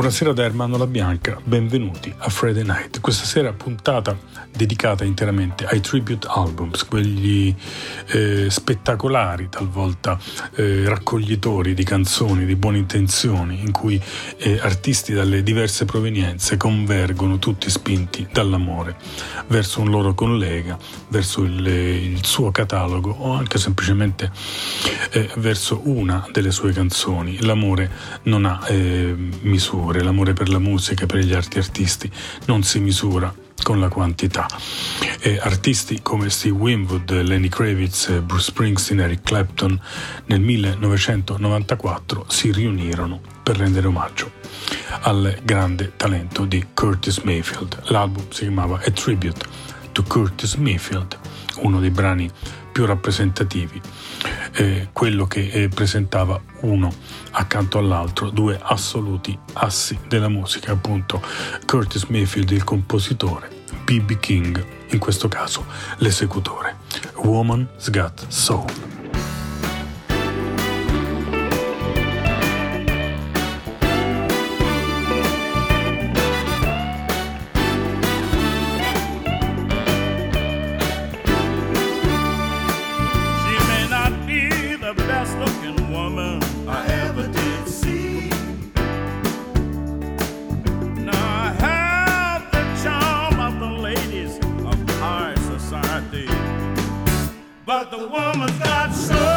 Buonasera da Ermanno Bianca, benvenuti a Friday Night. Questa sera puntata dedicata interamente ai tribute albums, quegli eh, spettacolari, talvolta eh, raccoglitori di canzoni, di buone intenzioni, in cui eh, artisti dalle diverse provenienze convergono tutti spinti dall'amore verso un loro collega, verso il, il suo catalogo o anche semplicemente eh, verso una delle sue canzoni. L'amore non ha eh, misure, l'amore per la musica, per gli arti artisti non si misura con la quantità. E artisti come Steve Winwood, Lenny Kravitz, Bruce Springsteen, Eric Clapton nel 1994 si riunirono per rendere omaggio al grande talento di Curtis Mayfield. L'album si chiamava A Tribute to Curtis Mayfield, uno dei brani più rappresentativi, eh, quello che eh, presentava uno accanto all'altro, due assoluti assi della musica, appunto Curtis Mayfield il compositore, B.B. King in questo caso l'esecutore. Woman's Got Soul. But the woman's got soul.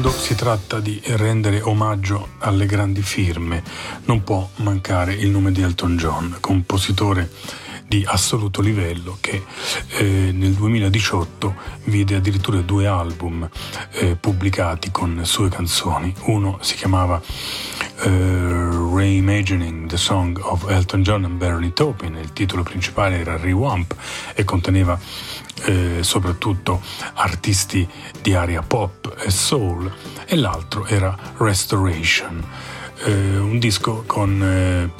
Quando si tratta di rendere omaggio alle grandi firme, non può mancare il nome di Elton John, compositore di assoluto livello che eh, nel 2018 vide addirittura due album eh, pubblicati con sue canzoni. Uno si chiamava eh, Reimagining the Song of Elton John and Bernie Taupin, il titolo principale era Rewamp e conteneva eh, soprattutto artisti di area pop e soul e l'altro era Restoration, eh, un disco con eh,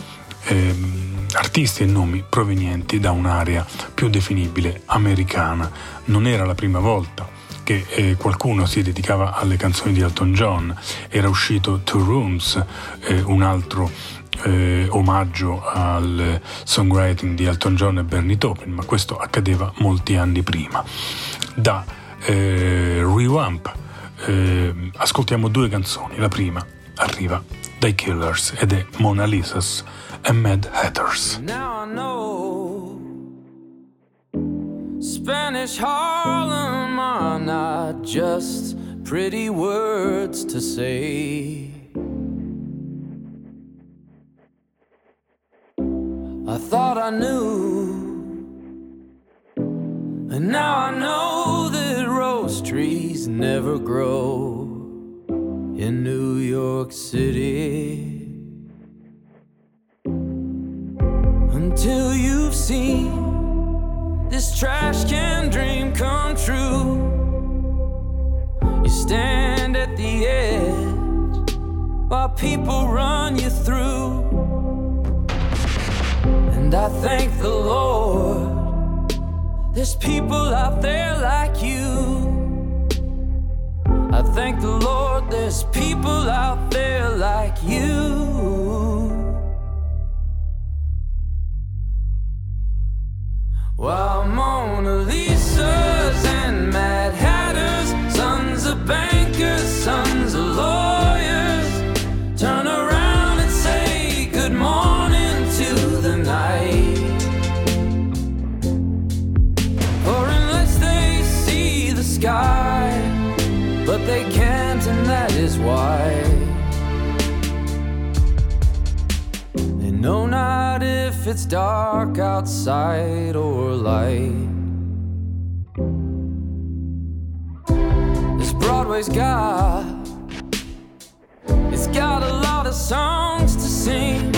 ehm, artisti e nomi provenienti da un'area più definibile americana. Non era la prima volta che eh, qualcuno si dedicava alle canzoni di Elton John, era uscito Two Rooms, eh, un altro eh, omaggio al songwriting di Elton John e Bernie Taupin, ma questo accadeva molti anni prima. Da eh, Rewamp eh, ascoltiamo due canzoni, la prima arriva dai Killers ed è Mona Lisa's and Mad Hatters. Now I know Spanish Harlem are not just pretty words to say. I thought I knew, and now I know that rose trees never grow in New York City until you've seen this trash can dream come true. You stand at the edge while people run you through. And I thank the Lord, there's people out there like you. I thank the Lord, there's people out there like you. While Mona Lisa's and Mad Hatters, sons of bankers, sons of lawyers, they can't, and that is why. They know not if it's dark outside or light. This Broadway's got, it's got a lot of songs to sing.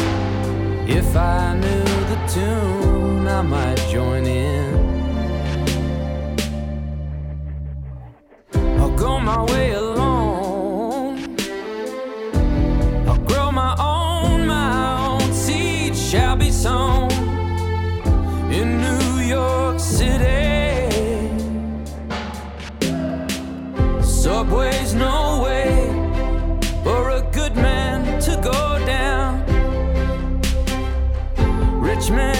If I knew the tune, I might join in. My way alone. I'll grow my own, my own seed shall be sown in New York City. Subway's no way for a good man to go down. Rich man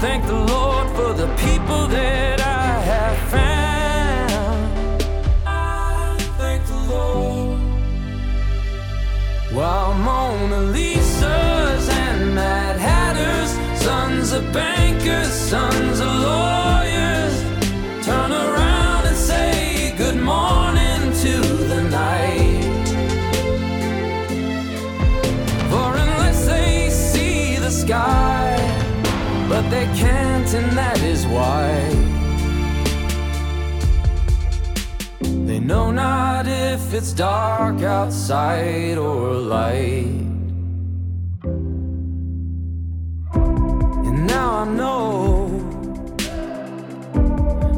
thank the Lord for the people that I have found. I thank the Lord. While Mona Lisa's they can't, and that is why. They know not if it's dark outside or light. And now I know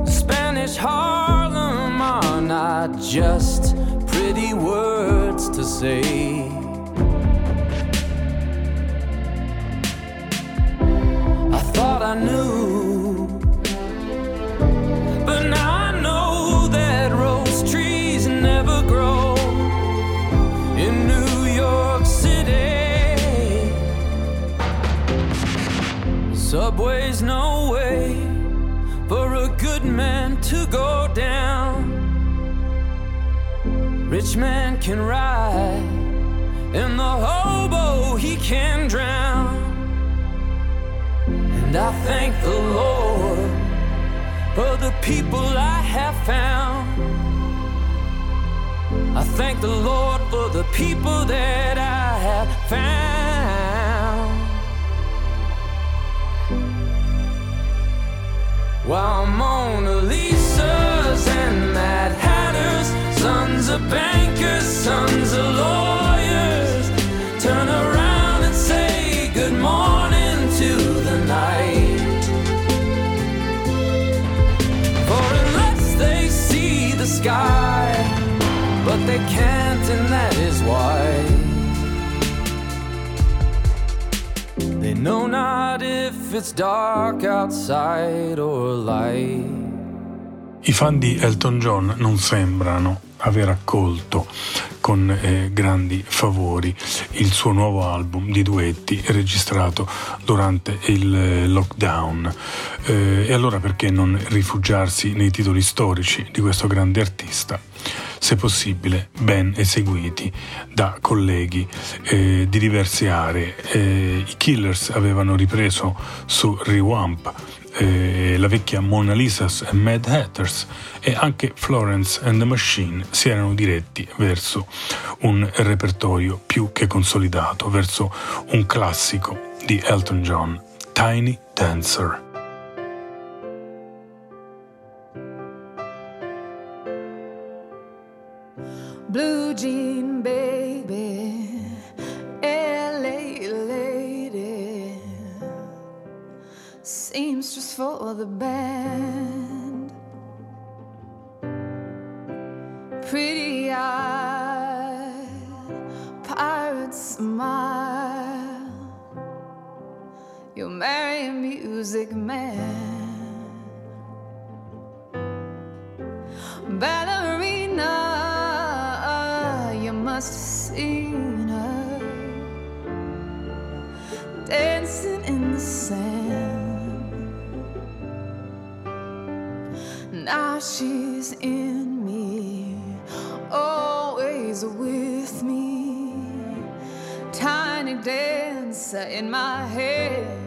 Spanish Harlem are not just pretty words to say. No way for a good man to go down. Rich man can ride, and the hobo he can drown. And I thank the Lord for the people I have found. I thank the Lord for the people that I have found. While Mona Lisa's and Mad Hatters, sons of bankers, sons of lawyers, turn around and say good morning to the night. For unless they see the sky, but they can't, and that is why. Know not if it's dark outside or light. I fan di Elton John non sembrano aver accolto con eh, grandi favori il suo nuovo album di duetti registrato durante il eh, lockdown. Eh, e allora perché non rifugiarsi nei titoli storici di questo grande artista? Se possibile ben eseguiti da colleghi eh, di diverse aree. Eh, I Killers avevano ripreso su Rewamp eh, la vecchia Mona Lisa's e Mad Hatters e anche Florence and the Machine si erano diretti verso un repertorio più che consolidato, verso un classico di Elton John, Tiny Dancer. For the band, pretty eyed, pirate smile, you'll marry a music man. Ballerina you must have seen her dancing in the sand. Now she's in me, always with me. Tiny dancer in my head.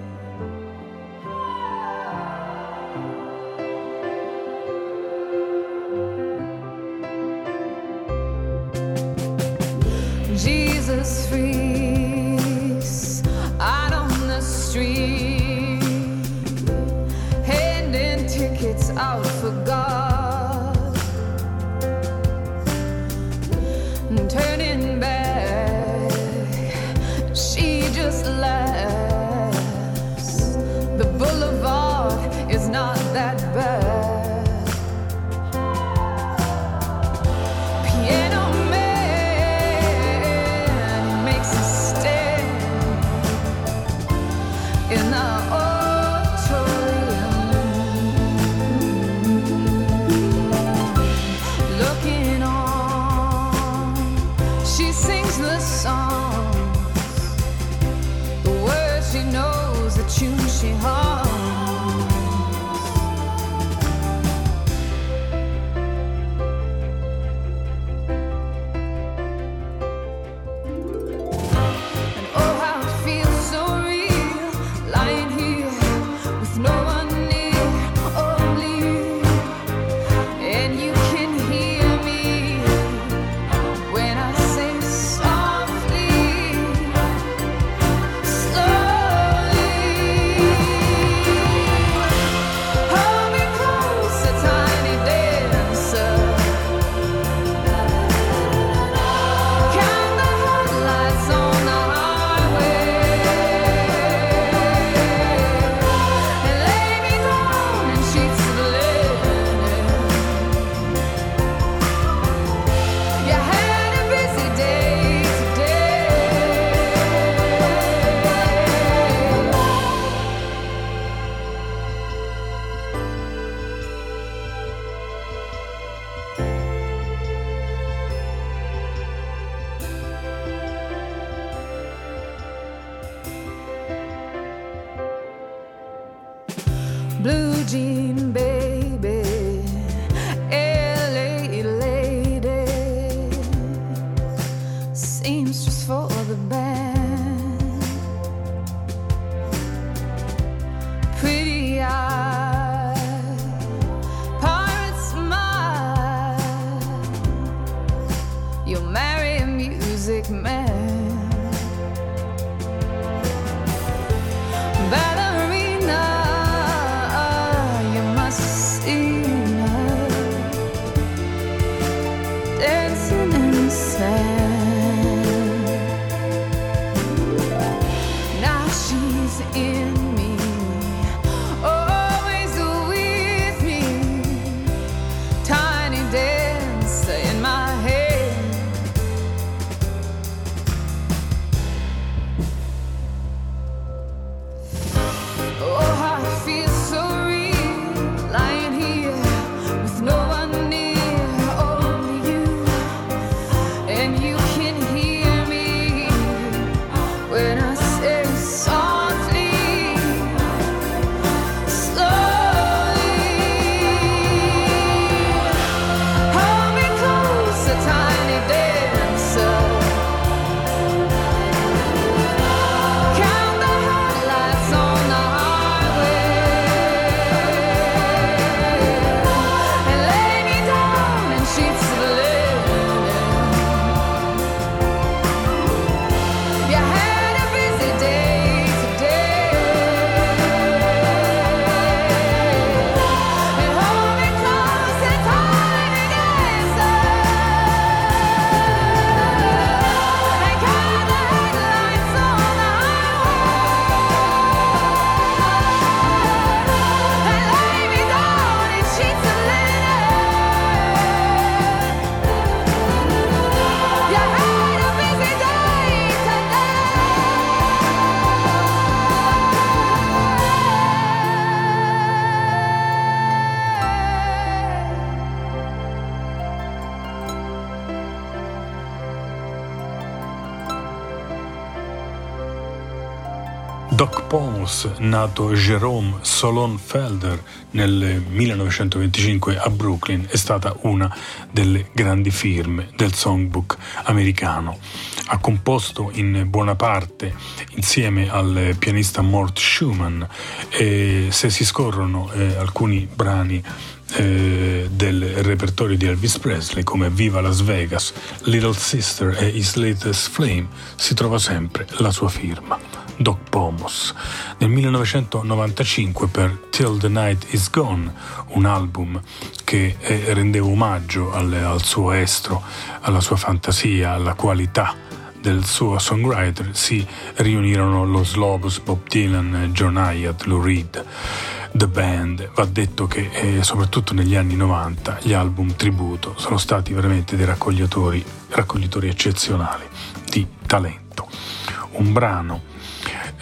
Doc Pons, nato Jerome Solon Felder nel 1925 a Brooklyn, è stata una delle grandi firme del songbook americano. Ha composto in buona parte insieme al pianista Mort Schumann e se si scorrono eh, alcuni brani eh, del repertorio di Elvis Presley come Viva Las Vegas, Little Sister e His Latest Flame si trova sempre la sua firma. Doc Pomos. Nel 1995 per Till the Night Is Gone, un album che eh, rendeva omaggio al, al suo estro, alla sua fantasia, alla qualità del suo songwriter, si riunirono lo Slobos, Bob Dylan, John Hyatt, Lou Reed. The Band, va detto che eh, soprattutto negli anni 90 gli album tributo sono stati veramente dei raccoglitori, raccoglitori eccezionali di talento. Un brano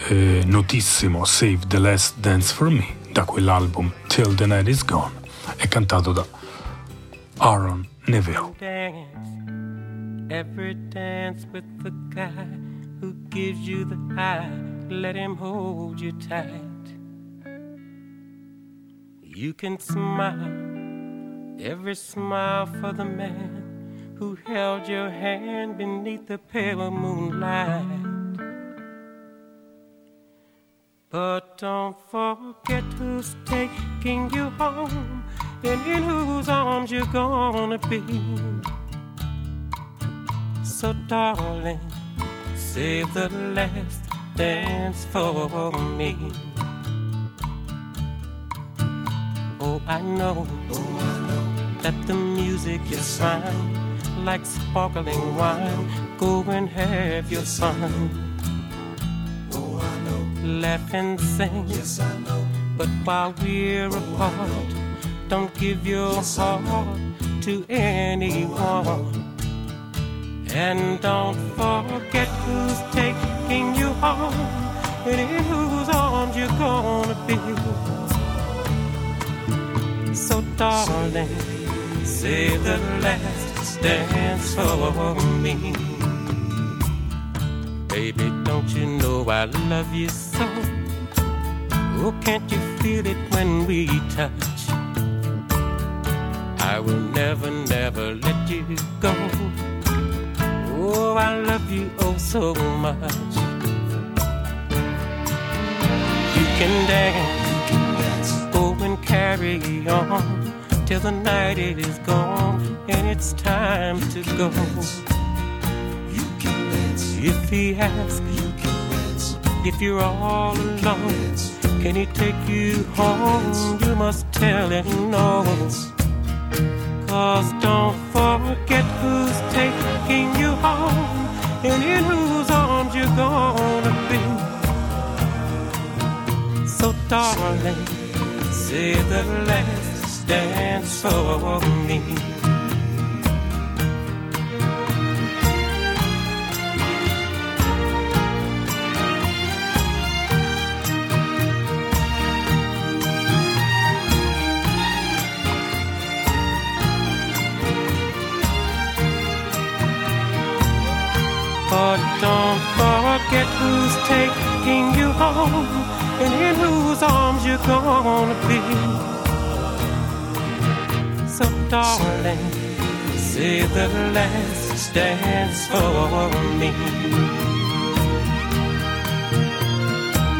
eh, notissimo, Save the Last Dance for Me, da quell'album Till the Night is Gone, è cantato da Aaron Neville. dance. Every dance with the guy who gives you the eye. Let him hold you tight. You can smile, every smile for the man who held your hand beneath the pale moonlight. But don't forget who's taking you home and in whose arms you're gonna be. So, darling, save the last dance for me. Oh, I know, that the music is fine, like sparkling wine. Go and have your fun. Laugh and sing, Yes, I know. but while we're apart, don't give your heart to anyone. And don't forget who's taking you home and in whose arms you're gonna be. So, darling, save the last dance for me. Baby, don't you know I love you so? Oh, can't you feel it when we touch? I will never, never let you go. Oh, I love you oh so much. You can dance, go and carry on till the night it is gone and it's time to go. You can dance if he asks, if you're all alone, can he take you home? You must tell him no. Cause don't forget who's taking you home and in whose arms you're gonna be. So, darling, say the last dance for me. But don't forget who's taking you home and in whose arms you're gonna be. So, darling, say the last dance for me.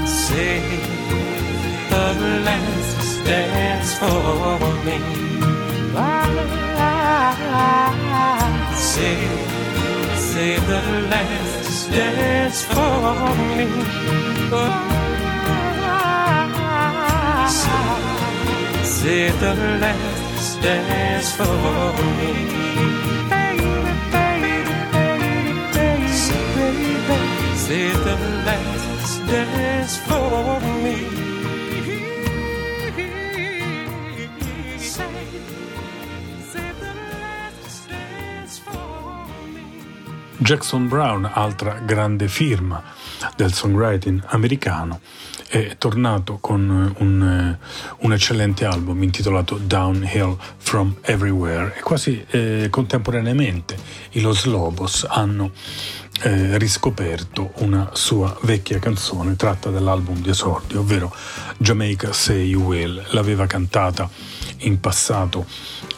Say the last dance for me. Say, say the last dance for me. Say the last dance for me. Baby, baby, baby. Say the last dance for me. Jackson Brown, altra grande firma del songwriting americano, è tornato con un, eh, un eccellente album intitolato Downhill from Everywhere e quasi eh, contemporaneamente i Los Lobos hanno eh, riscoperto una sua vecchia canzone tratta dall'album di esordio, ovvero Jamaica Say You Will. L'aveva cantata in passato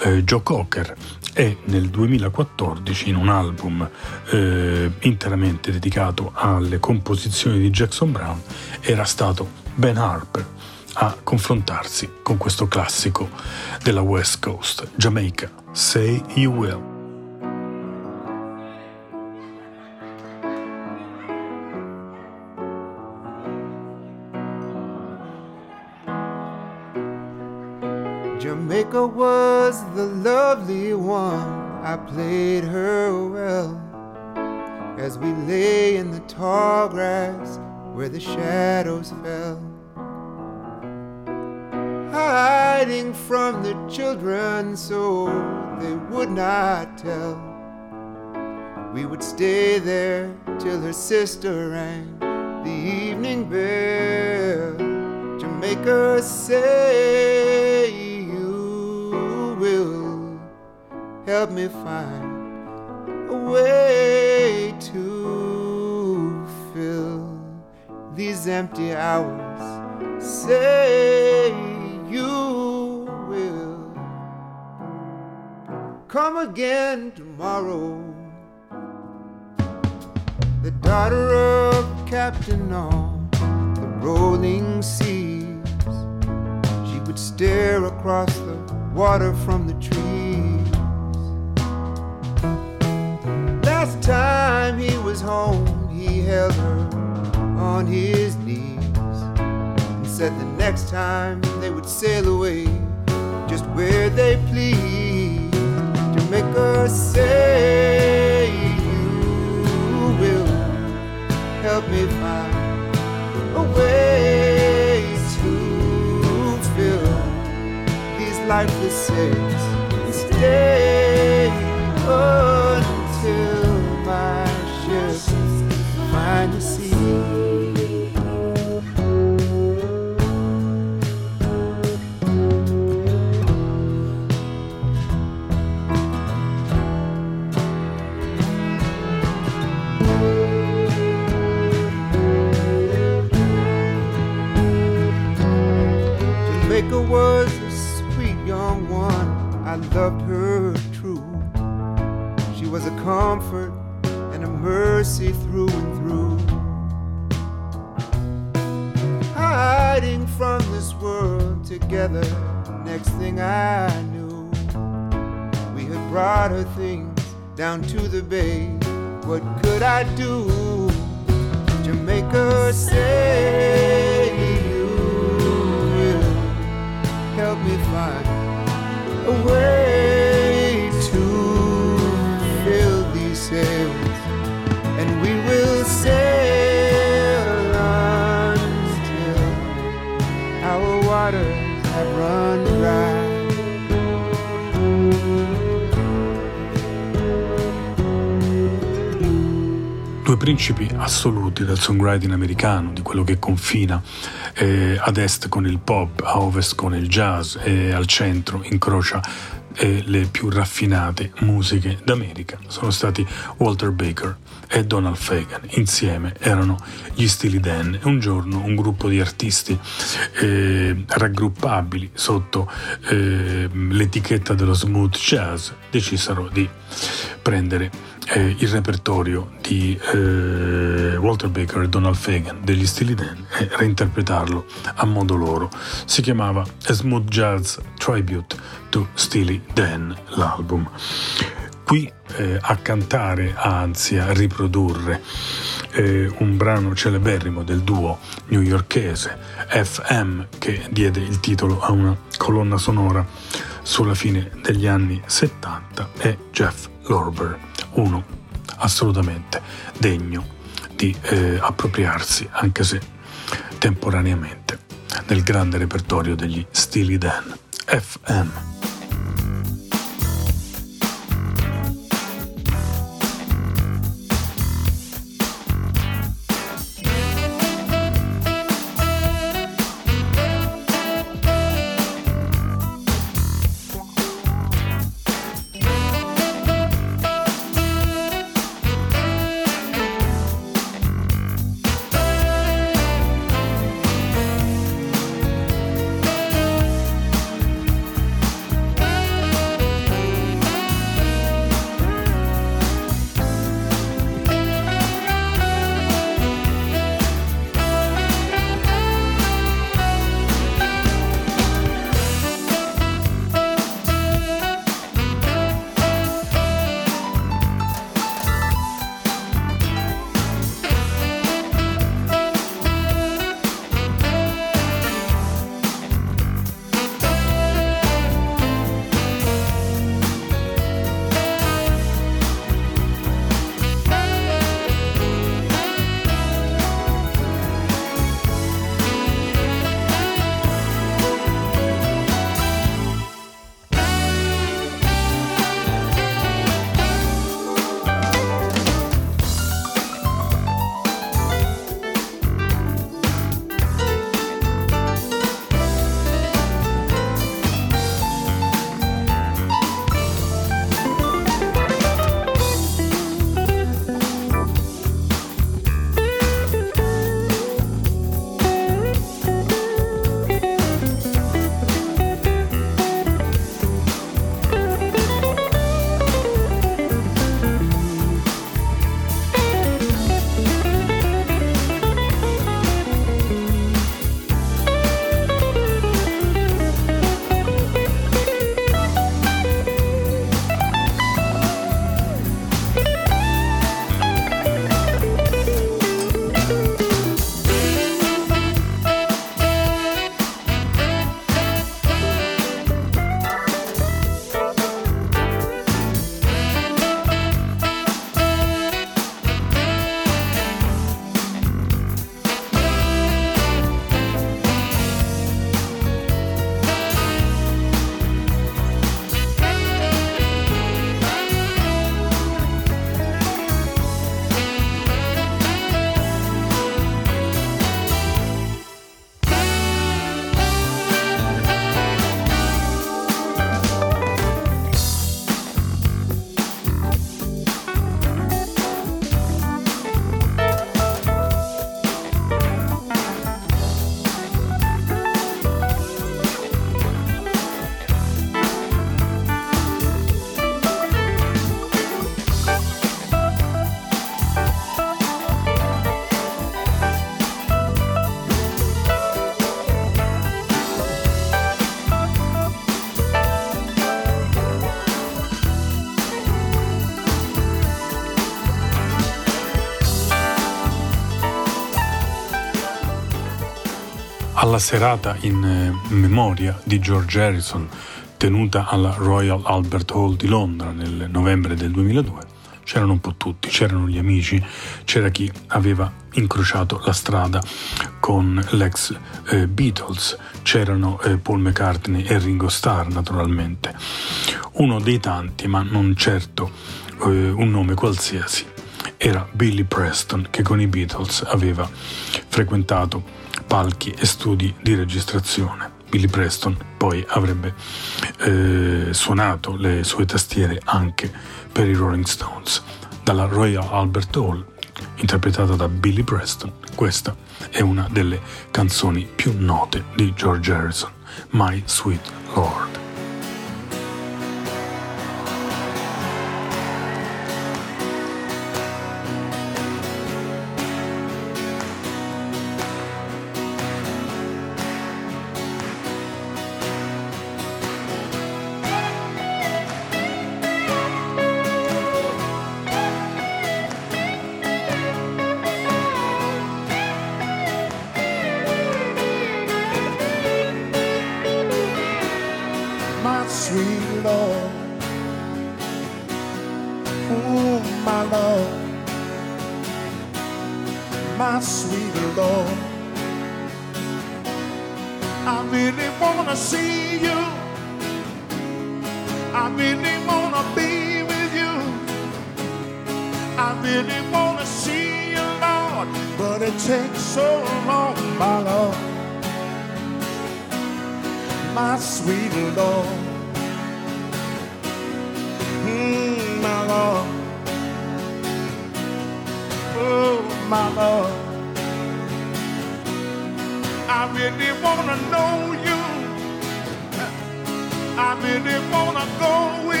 eh, Joe Cocker e nel 2014 in un album eh, interamente dedicato alle composizioni di Jackson Brown era stato Ben Harper a confrontarsi con questo classico della West Coast, Jamaica, Say You Will. Jamaica was the lovely one. I played her well as we lay in the tall grass where the shadows fell. Hiding from the children so they would not tell. We would stay there till her sister rang the evening bell. Jamaica, say help me find a way to fill these empty hours. Say you will come again tomorrow. The daughter of Captain on the rolling seas. She would stare across the water from the trees. Last time he was home, he held her on his knees and said the next time they would sail away just where they please. Jamaica say you will help me find a way to fill these lifeless sails and stay until find the. Jamaica was a sweet young one. I loved her true. She was a comfort and a mercy through and through. Hiding from this world together, next thing I knew, we had brought her things down to the bay. What could I do? Jamaica, say you will help me find a way principi assoluti del songwriting americano, di quello che confina eh, ad est con il pop, a ovest con il jazz e al centro incrocia e le più raffinate musiche d'America sono stati Walter Baker e Donald Fagan. Insieme erano gli Steely Dan un giorno un gruppo di artisti eh, raggruppabili sotto eh, l'etichetta dello smooth jazz decisero di prendere eh, il repertorio di eh, Walter Baker e Donald Fagan degli Steely Dan e reinterpretarlo a modo loro. Si chiamava A Smooth Jazz Tribute to Steely Dan, l'album. Qui eh, a cantare, anzi a riprodurre eh, un brano celeberrimo del duo newyorkese FM che diede il titolo a una colonna sonora sulla fine degli anni 70 è Jeff Lorber, uno assolutamente degno di eh, appropriarsi, anche se temporaneamente, del grande repertorio degli Steely Dan. FM. alla serata in eh, memoria di George Harrison tenuta alla Royal Albert Hall di Londra nel novembre del 2002, c'erano un po' tutti, c'erano gli amici, c'era chi aveva incrociato la strada con l'ex eh, Beatles, c'erano eh, Paul McCartney e Ringo Starr naturalmente, uno dei tanti ma non certo eh, un nome qualsiasi, era Billy Preston che con i Beatles aveva frequentato palchi e studi di registrazione. Billy Preston poi avrebbe eh, suonato le sue tastiere anche per i Rolling Stones. Dalla Royal Albert Hall, interpretata da Billy Preston, questa è una delle canzoni più note di George Harrison, My Sweet Lord.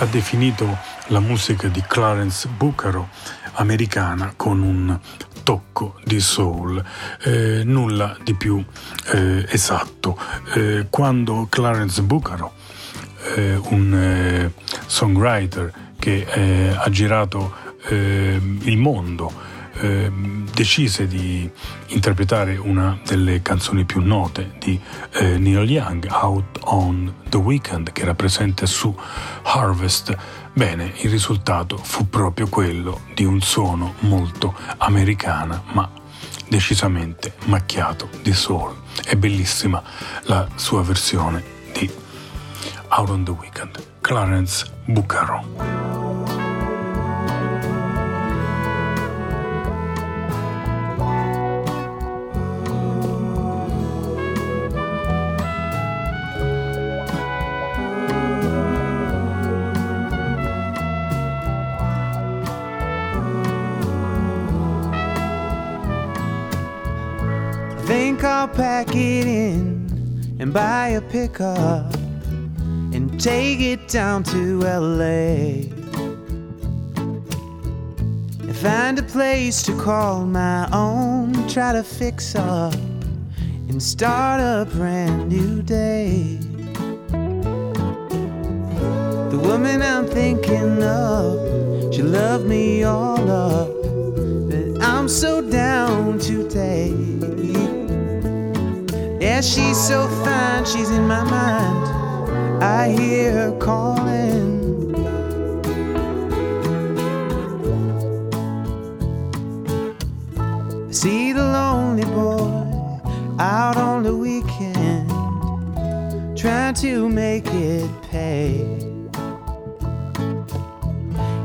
ha definito la musica di Clarence Bucaro americana con un tocco di soul, eh, nulla di più eh, esatto. Eh, quando Clarence Bucaro, eh, un eh, songwriter che eh, ha girato il mondo, decise di interpretare una delle canzoni più note di Neil Young, Out on the Weekend, che era presente su Harvest, Bene, il risultato fu proprio quello di un suono molto americana, ma decisamente macchiato di soul. È bellissima la sua versione di Out on the Weekend, Clarence Bucaro. Pack it in and buy a pickup and take it down to LA. And find a place to call my own, try to fix up and start a brand new day. The woman I'm thinking of, she loved me all up, but I'm so down today. Yeah, she's so fine, she's in my mind. I hear her calling. See the lonely boy out on the weekend, trying to make it pay.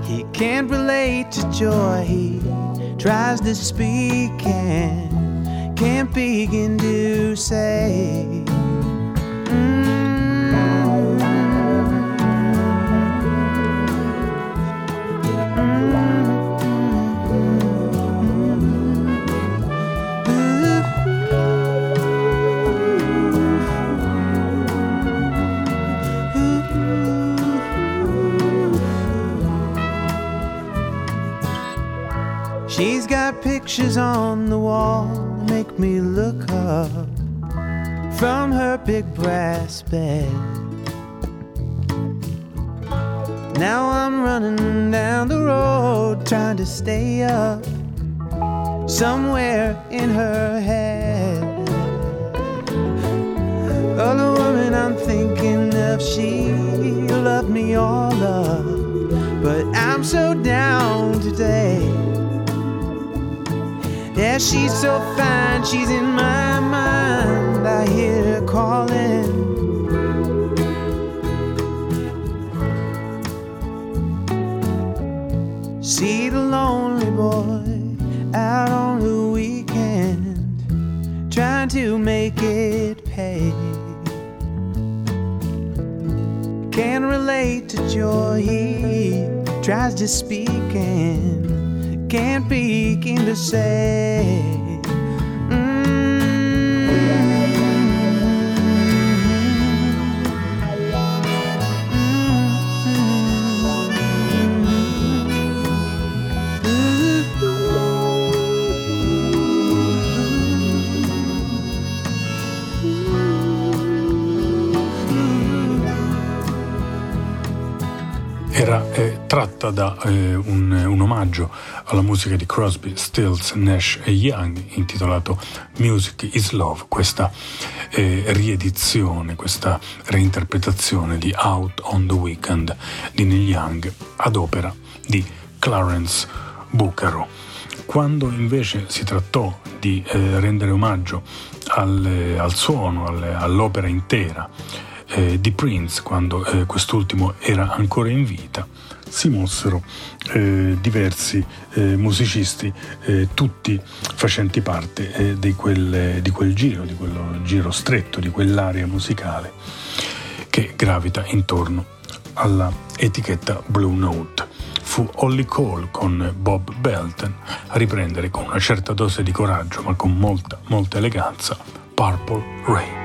He can't relate to joy, he tries to speak and can't begin to say. She's got pictures on the wall make me look up from her big brass bed. Now I'm running down the road trying to stay up somewhere in her head. Oh, the woman I'm thinking of, she loved me all up, but I'm so down today. Yeah, she's so fine, she's in my mind. I hear her calling. See the lonely boy out on the weekend, trying to make it pay. Can't relate to joy, he tries to speak and can't begin to say. Tratta da eh, un, un, omaggio alla musica di Crosby, Stills, Nash e Young intitolato Music is Love, questa eh, riedizione, questa reinterpretazione di Out on the Weekend di Neil Young ad opera di Clarence Bucaro. Quando invece si trattò di eh, rendere omaggio al, al suono, al, all'opera intera, eh, di Prince quando eh, quest'ultimo era ancora in vita, si mossero eh, diversi eh, musicisti, eh, tutti facenti parte eh, di quel, di, quel, giro, di quel giro stretto, di quell'area musicale che gravita intorno alla etichetta Blue Note. Fu Holly Cole con Bob Belton a riprendere con una certa dose di coraggio ma con molta, molta eleganza Purple Rain.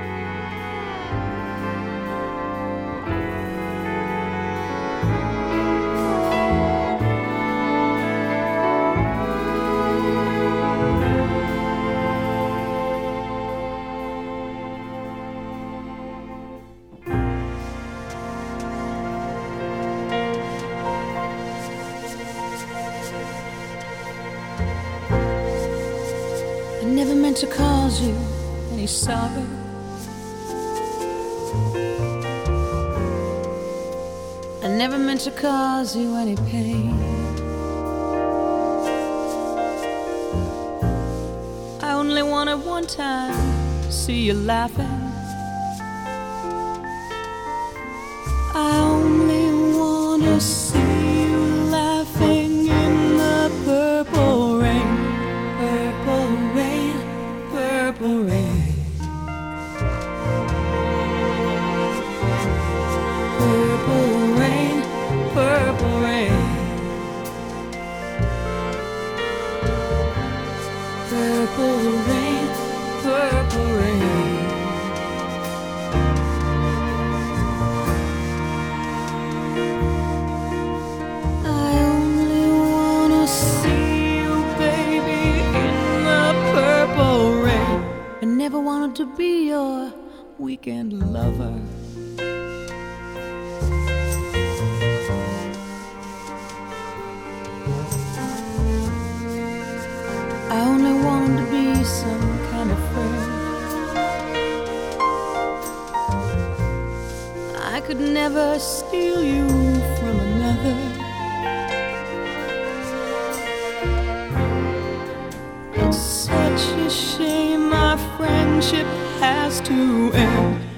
Could never steal you from another. It's such a shame our friendship has to end.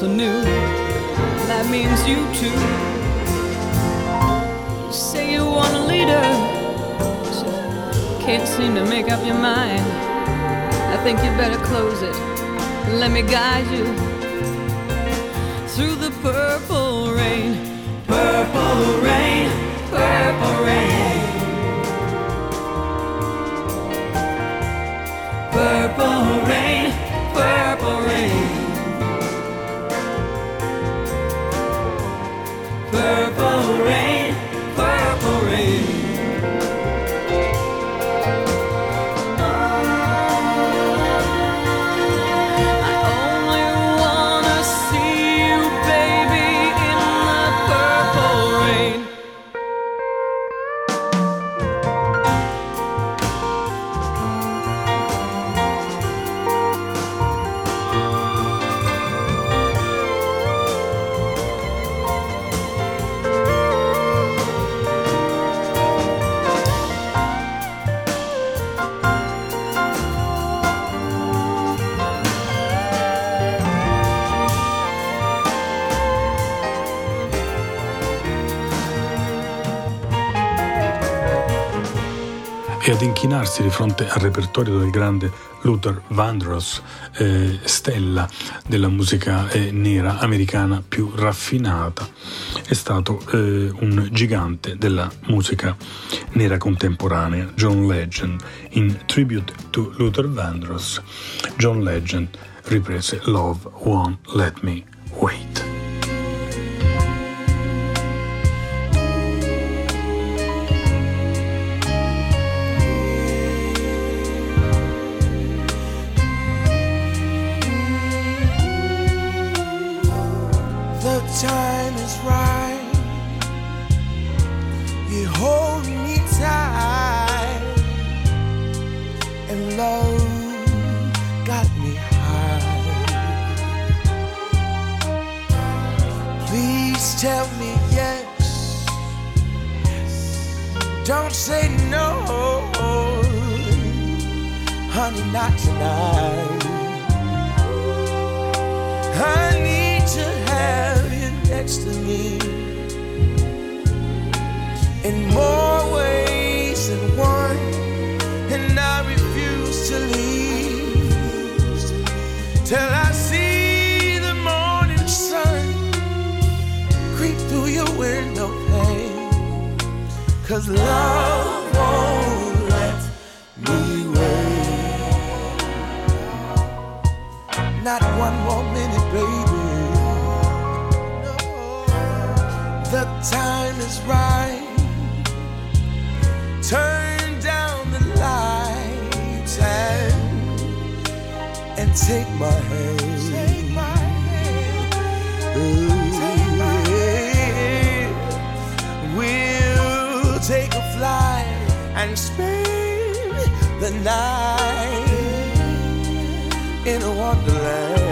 Something new. That means you too. You say you want a leader, you can't seem to make up your mind. I think you better close it. Let me guide you through the purple rain. Purple rain, ad inchinarsi di fronte al repertorio del grande Luther Vandross, eh, stella della musica eh, nera americana più raffinata. È stato eh, un gigante della musica nera contemporanea, John Legend. In tribute to Luther Vandross, John Legend riprese Love Won't Let Me till I see the morning sun creep through your window pane. Cause love won't let me wait. Not one more minute, baby. The time is right. And take my hand. Ooh, We'll take a flight and spend the night in a wonderland.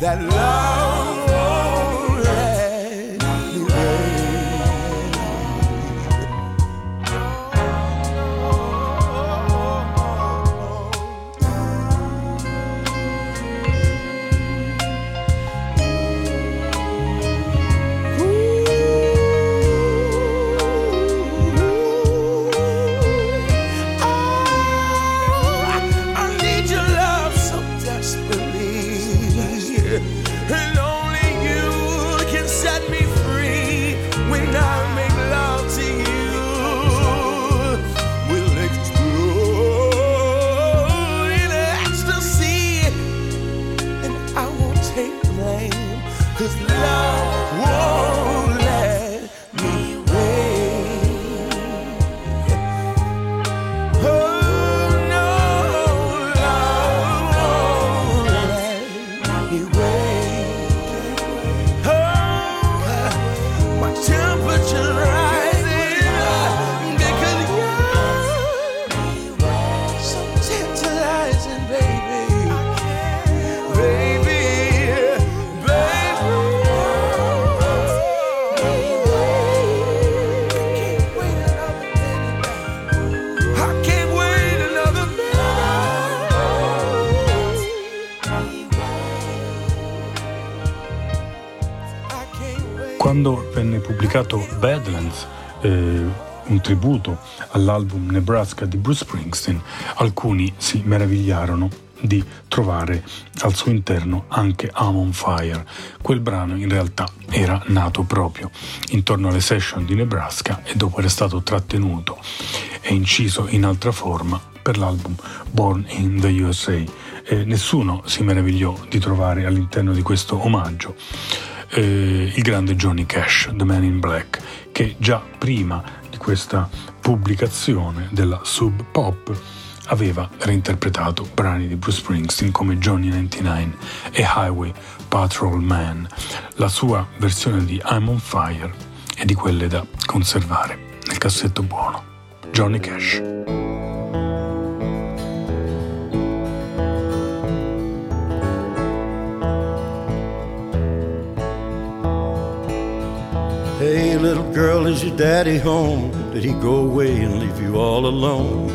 That love 'cause love won't pubblicato Badlands, eh, un tributo all'album Nebraska di Bruce Springsteen, alcuni si meravigliarono di trovare al suo interno anche I'm on Fire. Quel brano in realtà era nato proprio intorno alle session di Nebraska e dopo era stato trattenuto e inciso in altra forma per l'album Born in the USA. E nessuno si meravigliò di trovare all'interno di questo omaggio eh, il grande Johnny Cash, The Man in Black, che già prima di questa pubblicazione della Sub Pop aveva reinterpretato brani di Bruce Springsteen come Johnny 99 e Highway Patrol Man. La sua versione di I'm on Fire è di quelle da conservare nel cassetto buono. Johnny Cash. Hey, little girl, is your daddy home? Did he go away and leave you all alone?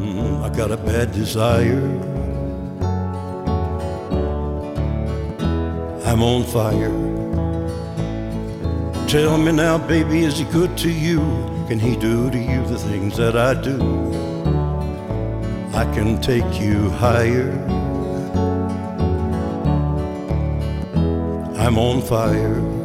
Mm, I got a bad desire. I'm on fire. Tell me now, baby, is he good to you? Can he do to you the things that I do? I can take you higher. I'm on fire.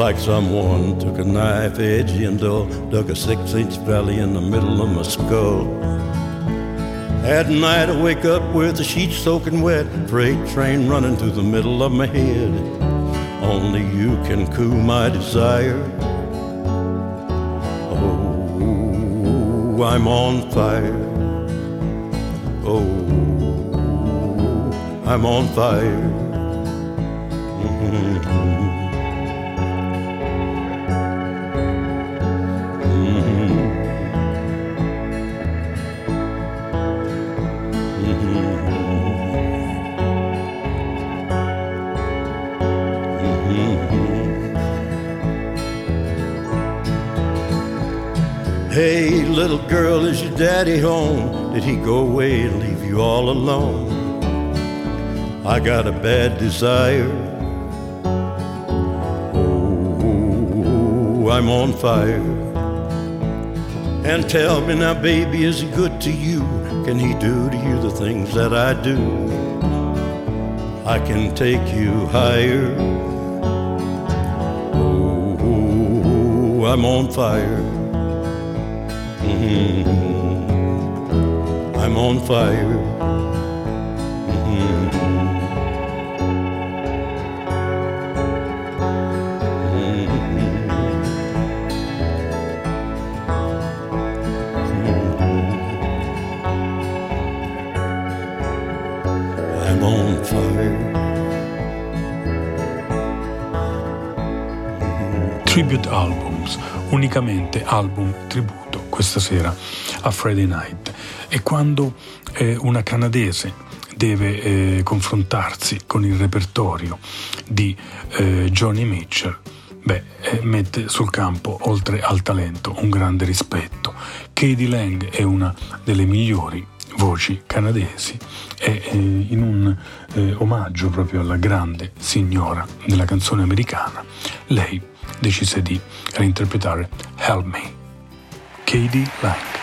Like someone took a knife edge and dug a six inch valley in the middle of my skull. At night, I wake up with the sheets soaking wet, freight train running through the middle of my head. Only you can cool my desire. Oh, I'm on fire. Oh, I'm on fire. Mhm. Daddy home? Did he go away and leave you all alone? I got a bad desire. Oh, I'm on fire. And tell me now, baby, is he good to you? Can he do to you the things that I do? I can take you higher. Oh, I'm on fire. Mhm. I'm on fire. Mhm. I'm on fire. Tribute Albums, unicamente album tributo questa sera a Friday Night. E quando eh, una canadese deve eh, confrontarsi con il repertorio di eh, Johnny Mitchell, beh, eh, mette sul campo, oltre al talento, un grande rispetto. Katie Lang è una delle migliori voci canadesi e eh, in un eh, omaggio proprio alla grande signora della canzone americana, lei decise di reinterpretare Help Me. Katie Lang.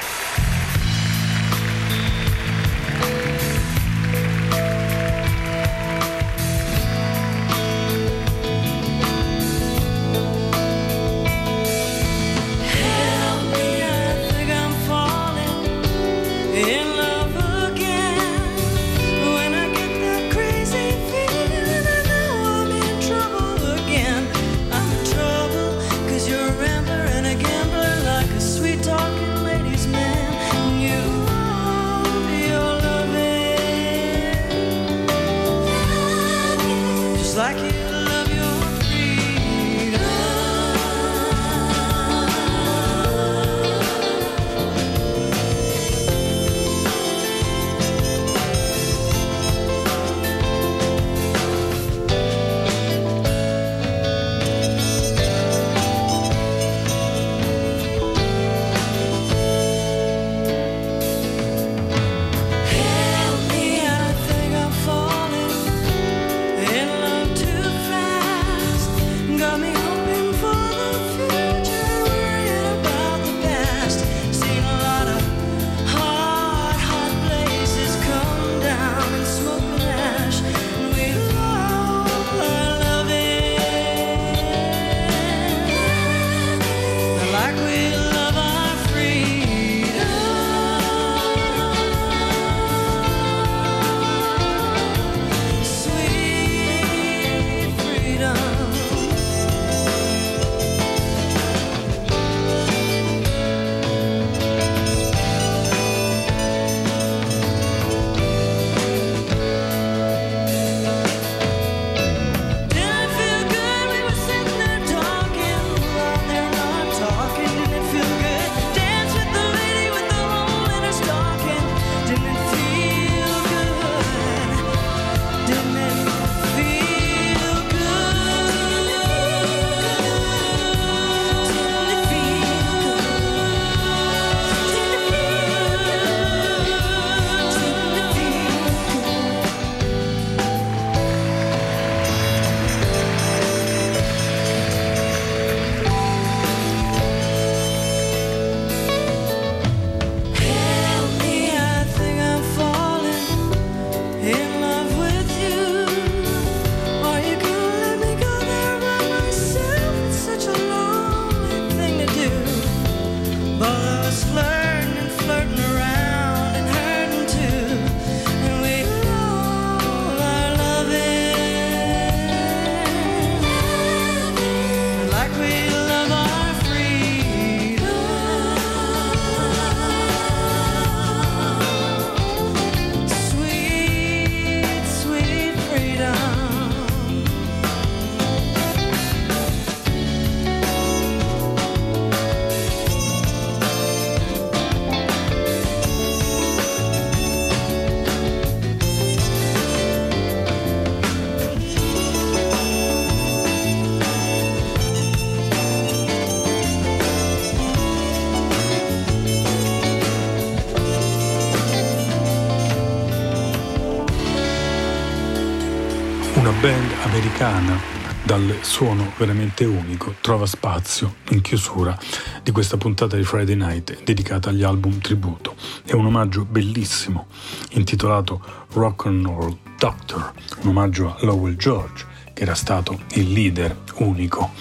Americana dal suono veramente unico trova spazio in chiusura di questa puntata di Friday Night dedicata agli album tributo. È un omaggio bellissimo intitolato Rock and Roll Doctor, un omaggio a Lowell George che era stato il leader unico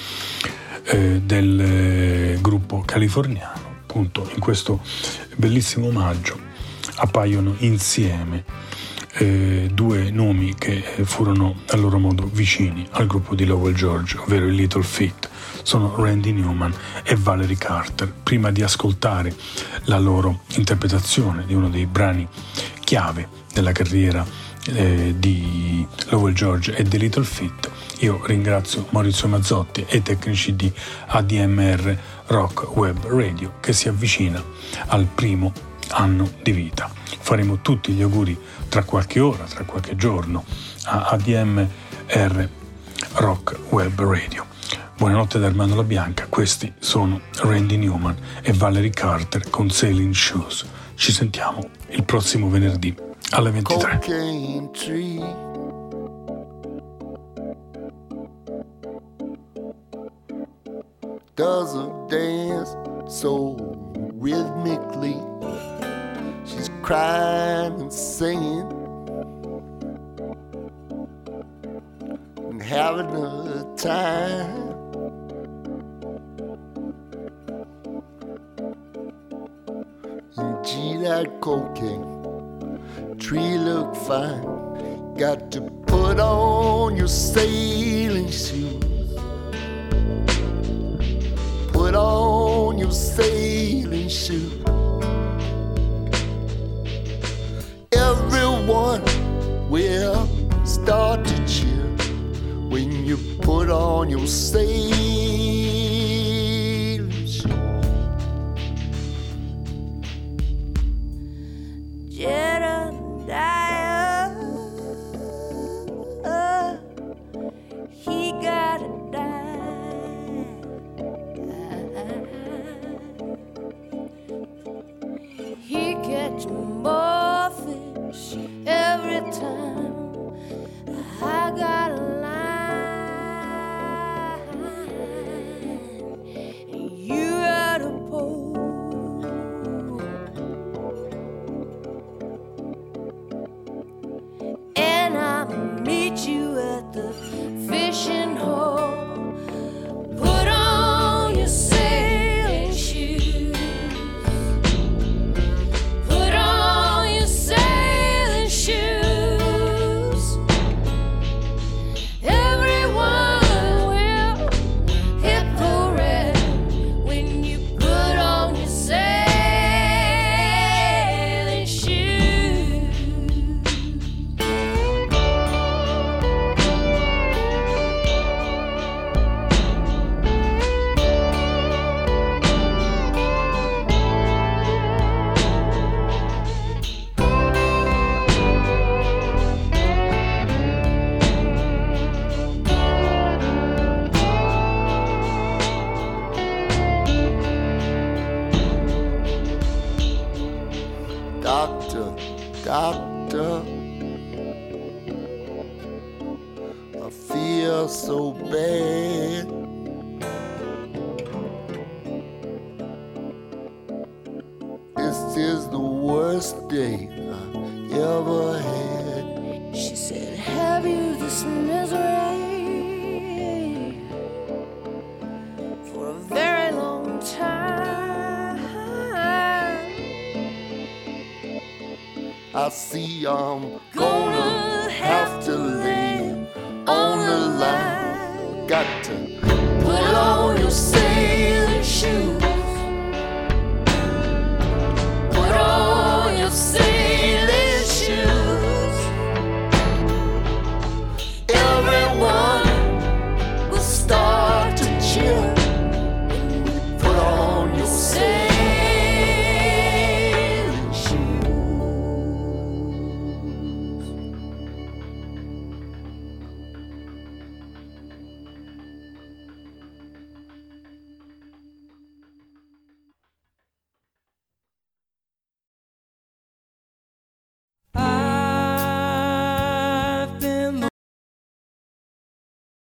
eh, del eh, gruppo californiano. Appunto in questo bellissimo omaggio appaiono insieme eh, due nomi che furono a loro modo vicini al gruppo di Lowell George, ovvero i Little Feat. Sono Randy Newman e Valerie Carter. Prima di ascoltare la loro interpretazione di uno dei brani chiave della carriera eh, di Lowell George e The Little Feat, io ringrazio Maurizio Mazzotti e i tecnici di ADMR Rock Web Radio che si avvicina al primo anno di vita. Faremo tutti gli auguri tra qualche ora, tra qualche giorno a ADMR Rock Web Radio. Buonanotte da Armando La Bianca, questi sono Randy Newman e Valerie Carter con Sailing Shoes. Ci sentiamo il prossimo venerdì alle 23. cocaine tree. Does a dance so rhythmically. Crying and singing and having a time. And gee, that cocaine tree look fine. Got to put on your sailing shoes. Put on your sailing shoes. Start to cheer. When you put on your sailing